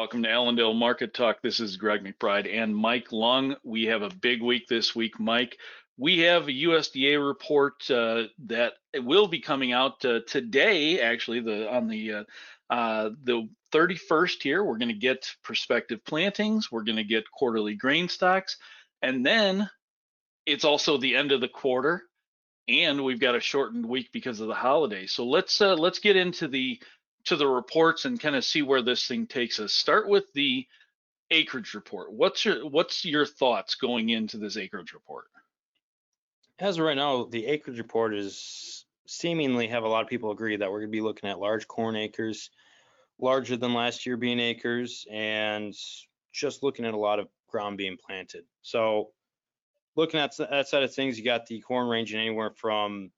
welcome to Allendale Market Talk. This is Greg McBride and Mike Lung. We have a big week this week, Mike. We have a USDA report uh, that will be coming out uh, today, actually, the on the uh, uh the 31st here. We're going to get prospective plantings. We're going to get quarterly grain stocks, and then it's also the end of the quarter, and we've got a shortened week because of the holiday. So let's uh, let's get into the to the reports and kind of see where this thing takes us. Start with the acreage report. What's your what's your thoughts going into this acreage report? As of right now, the acreage report is seemingly have a lot of people agree that we're going to be looking at large corn acres, larger than last year bean acres, and just looking at a lot of ground being planted. So looking at that side of things, you got the corn ranging anywhere from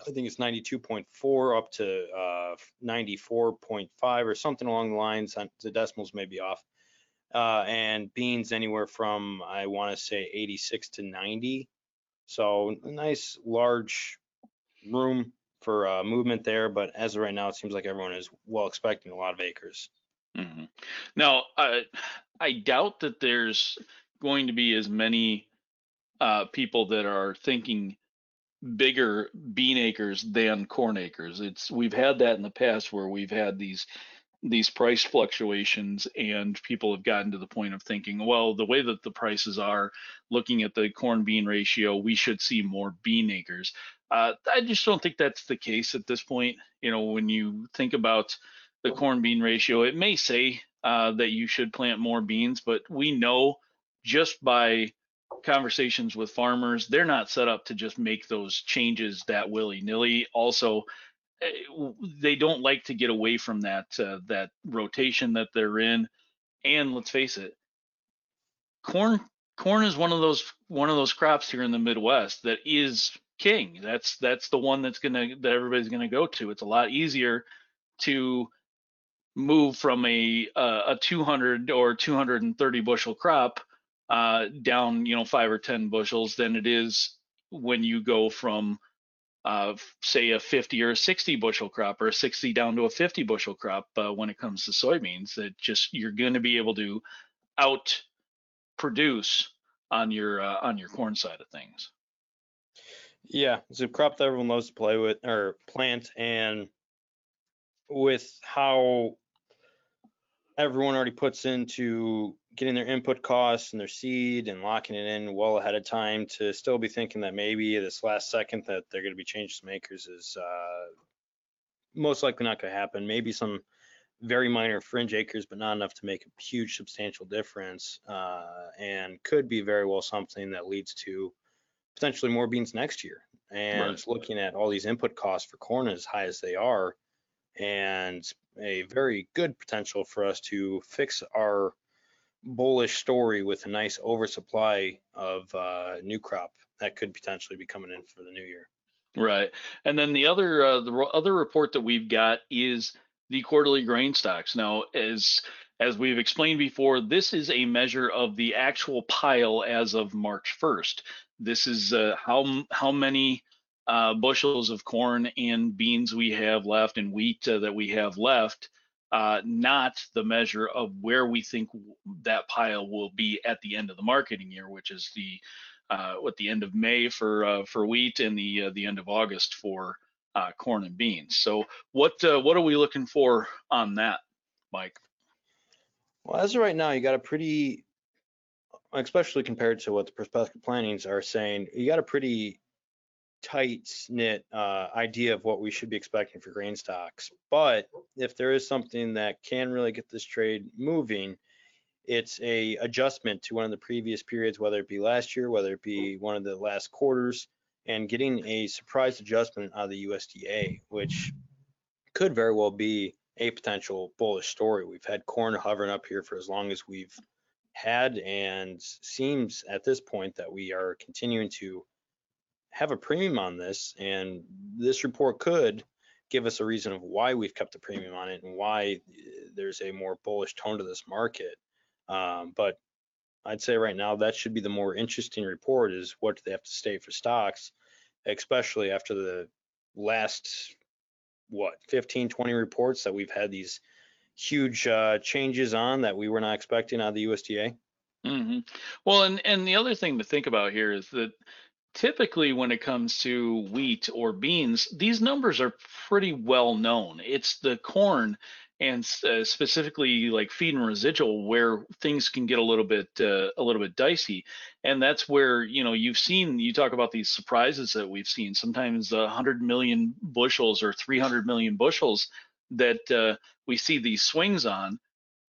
I think it's 92.4 up to uh, 94.5 or something along the lines. The decimals may be off. Uh, and beans anywhere from I want to say 86 to 90. So a nice large room for uh, movement there, but as of right now, it seems like everyone is well expecting a lot of acres. Mm-hmm. Now, I doubt that there's going to be as many uh, people that are thinking bigger bean acres than corn acres. It's we've had that in the past where we've had these these price fluctuations and people have gotten to the point of thinking, well, the way that the prices are, looking at the corn bean ratio, we should see more bean acres. Uh, I just don't think that's the case at this point. You know, when you think about the corn bean ratio, it may say uh, that you should plant more beans, but we know just by conversations with farmers, they're not set up to just make those changes that willy nilly. Also, eh, they don't like to get away from that uh, that rotation that they're in. And let's face it, corn corn is one of those one of those crops here in the Midwest that is king. That's that's the one that's gonna that everybody's gonna go to. It's a lot easier to move from a uh, a 200 or 230 bushel crop uh, down, you know, five or 10 bushels than it is when you go from, uh, say, a 50 or a 60 bushel crop or a 60 down to a 50 bushel crop uh, when it comes to soybeans. That just you're going to be able to out produce on your uh, on your corn side of things. Yeah, it's a crop that everyone loves to play with or plant, and with how everyone already puts into getting their input costs and their seed and locking it in well ahead of time to still be thinking that maybe this last second that they're going to be changing some acres is uh, most likely not going to happen. Maybe some very minor fringe acres, but not enough to make a huge substantial difference, uh, and could be very well something that leads to potentially more beans next year. And right. looking at all these input costs for corn as high as they are, and a very good potential for us to fix our bullish story with a nice oversupply of uh, new crop that could potentially be coming in for the new year. Right, and then the other uh, the other report that we've got is the quarterly grain stocks. Now, as as we've explained before, this is a measure of the actual pile as of March 1st. This is uh, how how many uh, bushels of corn and beans we have left and wheat uh, that we have left, uh, not the measure of where we think that pile will be at the end of the marketing year, which is the uh, what the end of May for uh, for wheat and the uh, the end of August for corn and beans. So what what are we looking for on that, Mike? Well, as of right now, you got a pretty, especially compared to what the prospective plantings are saying, you got a pretty tight knit uh, idea of what we should be expecting for grain stocks. But if there is something that can really get this trade moving, it's a adjustment to one of the previous periods, whether it be last year, whether it be one of the last quarters, and getting a surprise adjustment out of the USDA, which could very well be a potential bullish story. We've had corn hovering up here for as long as we've had, and seems at this point that we are continuing to have a premium on this, and this report could give us a reason of why we've kept the premium on it and why eh, there's a more bullish tone to this market. Um, but I'd say right now that should be the more interesting report is what do they have to stay for stocks, especially after the last what 15 20 reports that we've had these huge uh, changes on that we were not expecting out of the USDA? hmm Well, and and the other thing to think about here is that typically when it comes to wheat or beans, these numbers are pretty well known. It's the corn and uh, specifically like feed and residual where things can get a little bit uh, a little bit dicey and that's where you know you've seen you talk about these surprises that we've seen sometimes 100 million bushels or 300 million bushels that uh, we see these swings on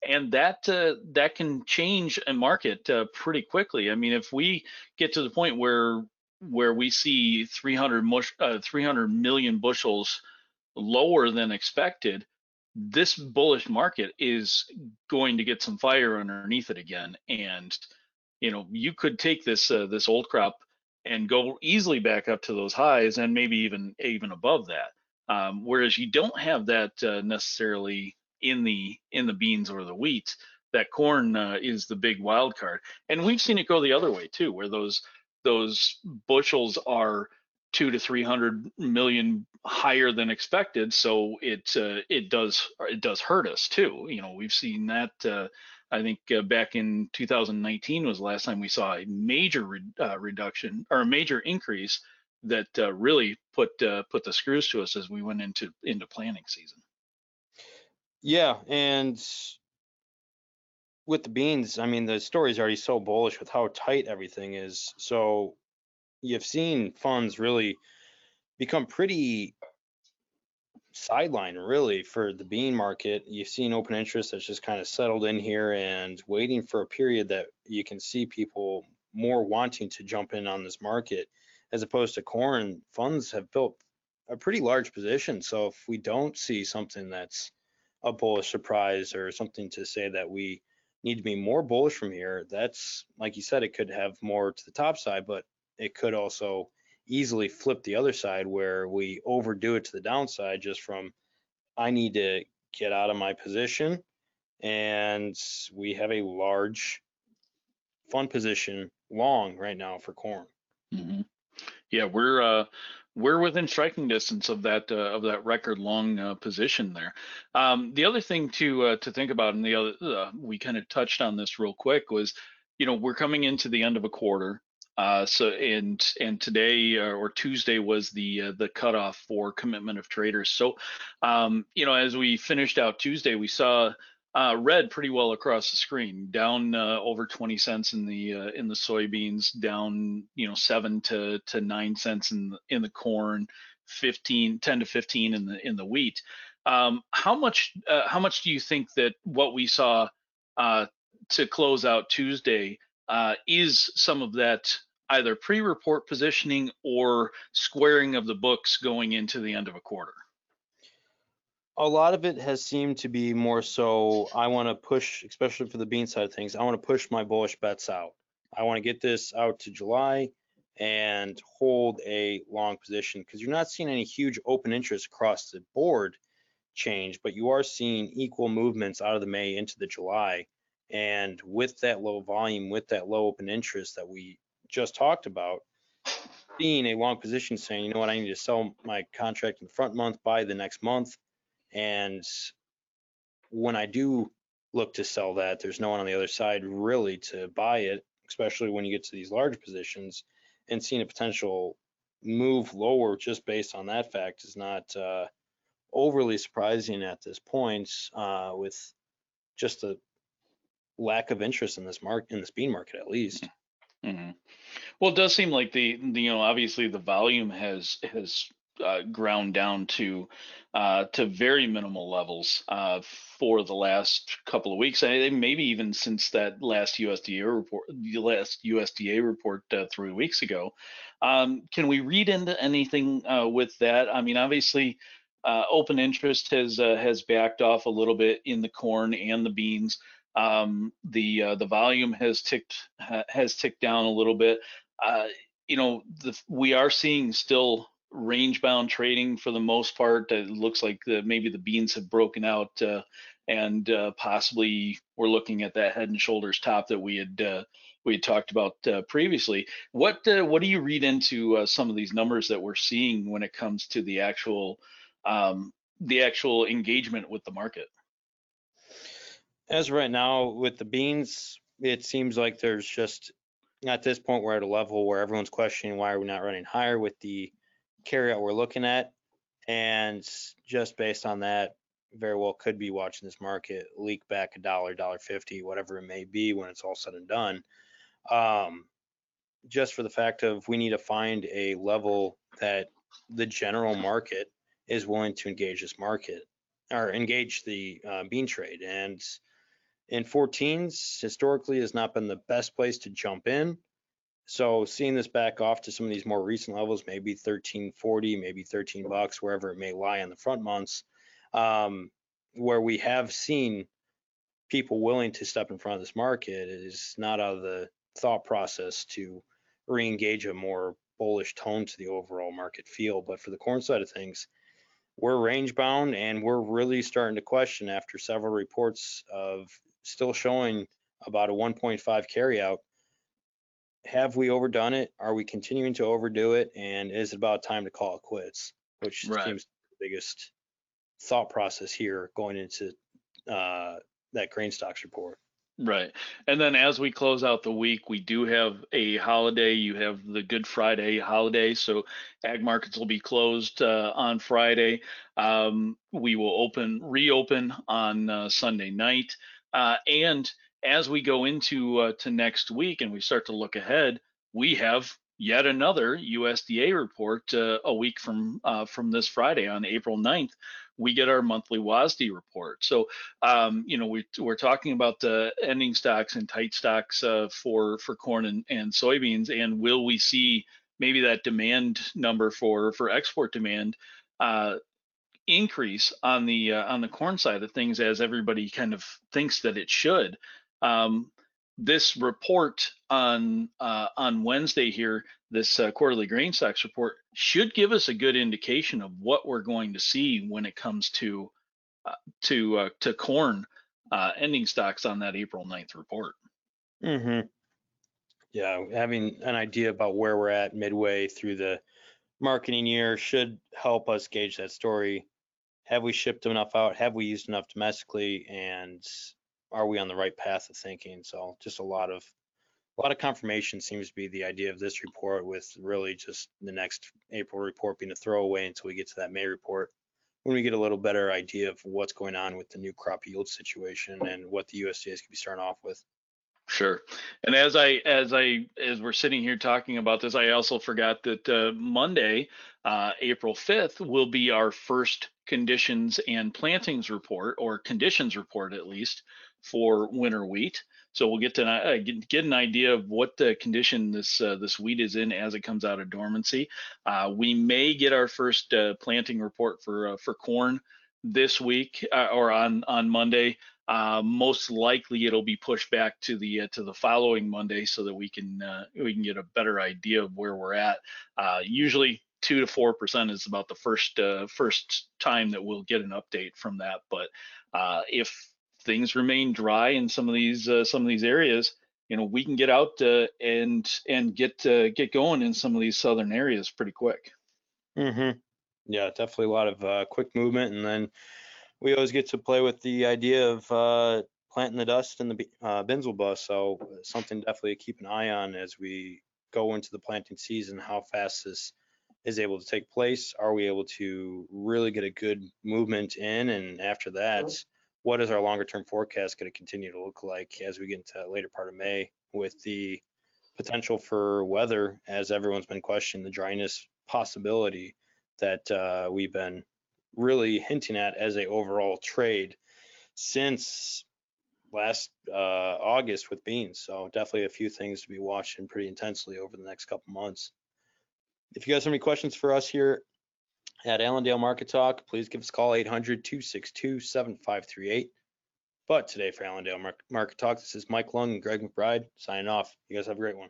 and that uh, that can change a market uh, pretty quickly. I mean, if we get to the point where where we see 300 mush, uh, 300 million bushels lower than expected, this bullish market is going to get some fire underneath it again. And you know, you could take this uh, this old crop and go easily back up to those highs and maybe even even above that. Um, whereas you don't have that uh, necessarily in the in the beans or the wheat. That corn uh, is the big wild card, and we've seen it go the other way too, where those those bushels are two to three hundred million higher than expected. So it uh, it does it does hurt us too. You know, we've seen that. Uh, I think uh, back in 2019 was the last time we saw a major re- uh, reduction or a major increase that uh, really put uh, put the screws to us as we went into into planting season. Yeah, and with the beans, I mean, the story's already so bullish with how tight everything is. So you've seen funds really become pretty sideline really for the bean market. You've seen open interest that's just kind of settled in here and waiting for a period that you can see people more wanting to jump in on this market as opposed to corn funds have built a pretty large position. So if we don't see something that's a bullish surprise or something to say that we need to be more bullish from here, that's like you said, it could have more to the top side, but it could also easily flip the other side where we overdo it to the downside just from I need to get out of my position and we have a large fund position long right now for corn. Mm-hmm. Yeah, we're uh, we're within striking distance of that uh, of that record long uh, position there. Um, the other thing to uh, to think about, and the other uh, we kind of touched on this real quick, was you know we're coming into the end of a quarter. Uh, so and and today or Tuesday was the the cutoff for commitment of traders. So um, you know as we finished out Tuesday, we saw uh, red pretty well across the screen, down uh, over 20 cents in the uh, in the soybeans, down you know seven to to nine cents in the, in the corn, 15 10 to 15 in the in the wheat. Um, how much uh, how much do you think that what we saw uh, to close out Tuesday uh, is some of that either pre-report positioning or squaring of the books going into the end of a quarter? A lot of it has seemed to be more so I want to push, especially for the bean side of things, I want to push my bullish bets out. I want to get this out to July and hold a long position because you're not seeing any huge open interest across the board change, but you are seeing equal movements out of the May into the July. And with that low volume, with that low open interest that we just talked about, being a long position saying, you know what, I need to sell my contract in the front month by the next month and when I do look to sell that, there's no one on the other side really to buy it, especially when you get to these large positions and seeing a potential move lower just based on that fact is not uh, overly surprising at this point uh, with just a lack of interest in this market, in this bean market at least. Mm-hmm. Well, it does seem like the, the, you know obviously the volume has has uh, ground down to uh, to very minimal levels uh, for the last couple of weeks, and maybe even since that last USDA report, the last USDA report uh, three weeks ago. Um, can we read into anything uh, with that? I mean, obviously, open interest has has backed off a little bit in the corn and the beans. Um, the the volume has ticked ha, has ticked down a little bit. you know, the, we are seeing still range bound trading for the most part. It looks like the, maybe the beans have broken out uh, and uh, possibly we're looking at that head and shoulders top that we had uh, we had talked about uh, previously. What uh, what do you read into uh, some of these numbers that we're seeing when it comes to the actual um, the actual engagement with the market? As right now with the beans, it seems like there's just, at this point, we're at a level where everyone's questioning why are we not running higher with the carryout we're looking at? And just based on that, very well could be watching this market leak back a dollar, dollar fifty, whatever it may be when it's all said and done. Um, just for the fact of we need to find a level that the general market is willing to engage this market or engage the uh, bean trade. And in 14s, historically has not been the best place to jump in. So seeing this back off to some of these more recent levels, maybe 1340, maybe 13 bucks, wherever it may lie in the front months, um, where we have seen people willing to step in front of this market is not out of the thought process to re-engage a more bullish tone to the overall market feel. But for the corn side of things, we're range bound and we're really starting to question after several reports of still showing about a 1.5 carryout. Have we overdone it? Are we continuing to overdo it? And is it about time to call it quits? Which Right. seems the biggest thought process here going into uh, that grain stocks report. Right. And then as we close out the week, we do have a holiday. You have the Good Friday holiday. So ag markets will be closed uh, on Friday. Um, we will open, reopen on uh, Sunday night. Uh, and as we go into uh, to next week and we start to look ahead, we have yet another USDA report uh, a week from uh, from this Friday on April 9th. We get our monthly WASDE report. So um, you know, we, we're talking about the ending stocks and tight stocks uh, for for corn and, and soybeans, and will we see maybe that demand number for for export demand uh, increase on the uh, on the corn side of things as everybody kind of thinks that it should? Um, this report on uh, on Wednesday here, this uh, quarterly grain stocks report should give us a good indication of what we're going to see when it comes to uh, to uh, to corn uh, ending stocks on that April 9th report. Mm-hmm. Yeah, having an idea about where we're at midway through the marketing year should help us gauge that story. Have we shipped enough out? Have we used enough domestically? And are we on the right path of thinking? So just a lot of a lot of confirmation seems to be the idea of this report with really just the next April report being a throwaway until we get to that May report when we get a little better idea of what's going on with the new crop yield situation and what the USDA is going to be starting off with. Sure. And as I as I as we're sitting here talking about this, I also forgot that uh, Monday, uh, April 5th, will be our first conditions and plantings report, or conditions report at least, for winter wheat. So we'll get to uh, get, get an idea of what the condition this uh, this wheat is in as it comes out of dormancy. Uh, we may get our first uh, planting report for uh, for corn this week or on on Monday. Most likely it'll be pushed back to the to the following Monday so that we can we can get a better idea of where we're at. Usually two to four percent is about the first first time that we'll get an update from that. But if things remain dry in some of these some of these areas, you know we can get out and and get get going in some of these southern areas pretty quick. Mm-hmm. Yeah, definitely a lot of quick movement, and then we always get to play with the idea of uh, planting the dust in the uh, Binzel bus. So something definitely to keep an eye on as we go into the planting season, how fast this is able to take place. Are we able to really get a good movement in? And after that, what is our longer term forecast going to continue to look like as we get into later part of May with the potential for weather, as everyone's been questioning the dryness possibility that uh, we've been really hinting at as a overall trade since last uh, August with beans. So definitely a few things to be watching pretty intensely over the next couple months. If you guys have any questions for us here at Allendale Market Talk, please give us a call 800-262-7538. But today for Allendale Market Talk, this is Mike Lung and Greg McBride signing off. You guys have a great one.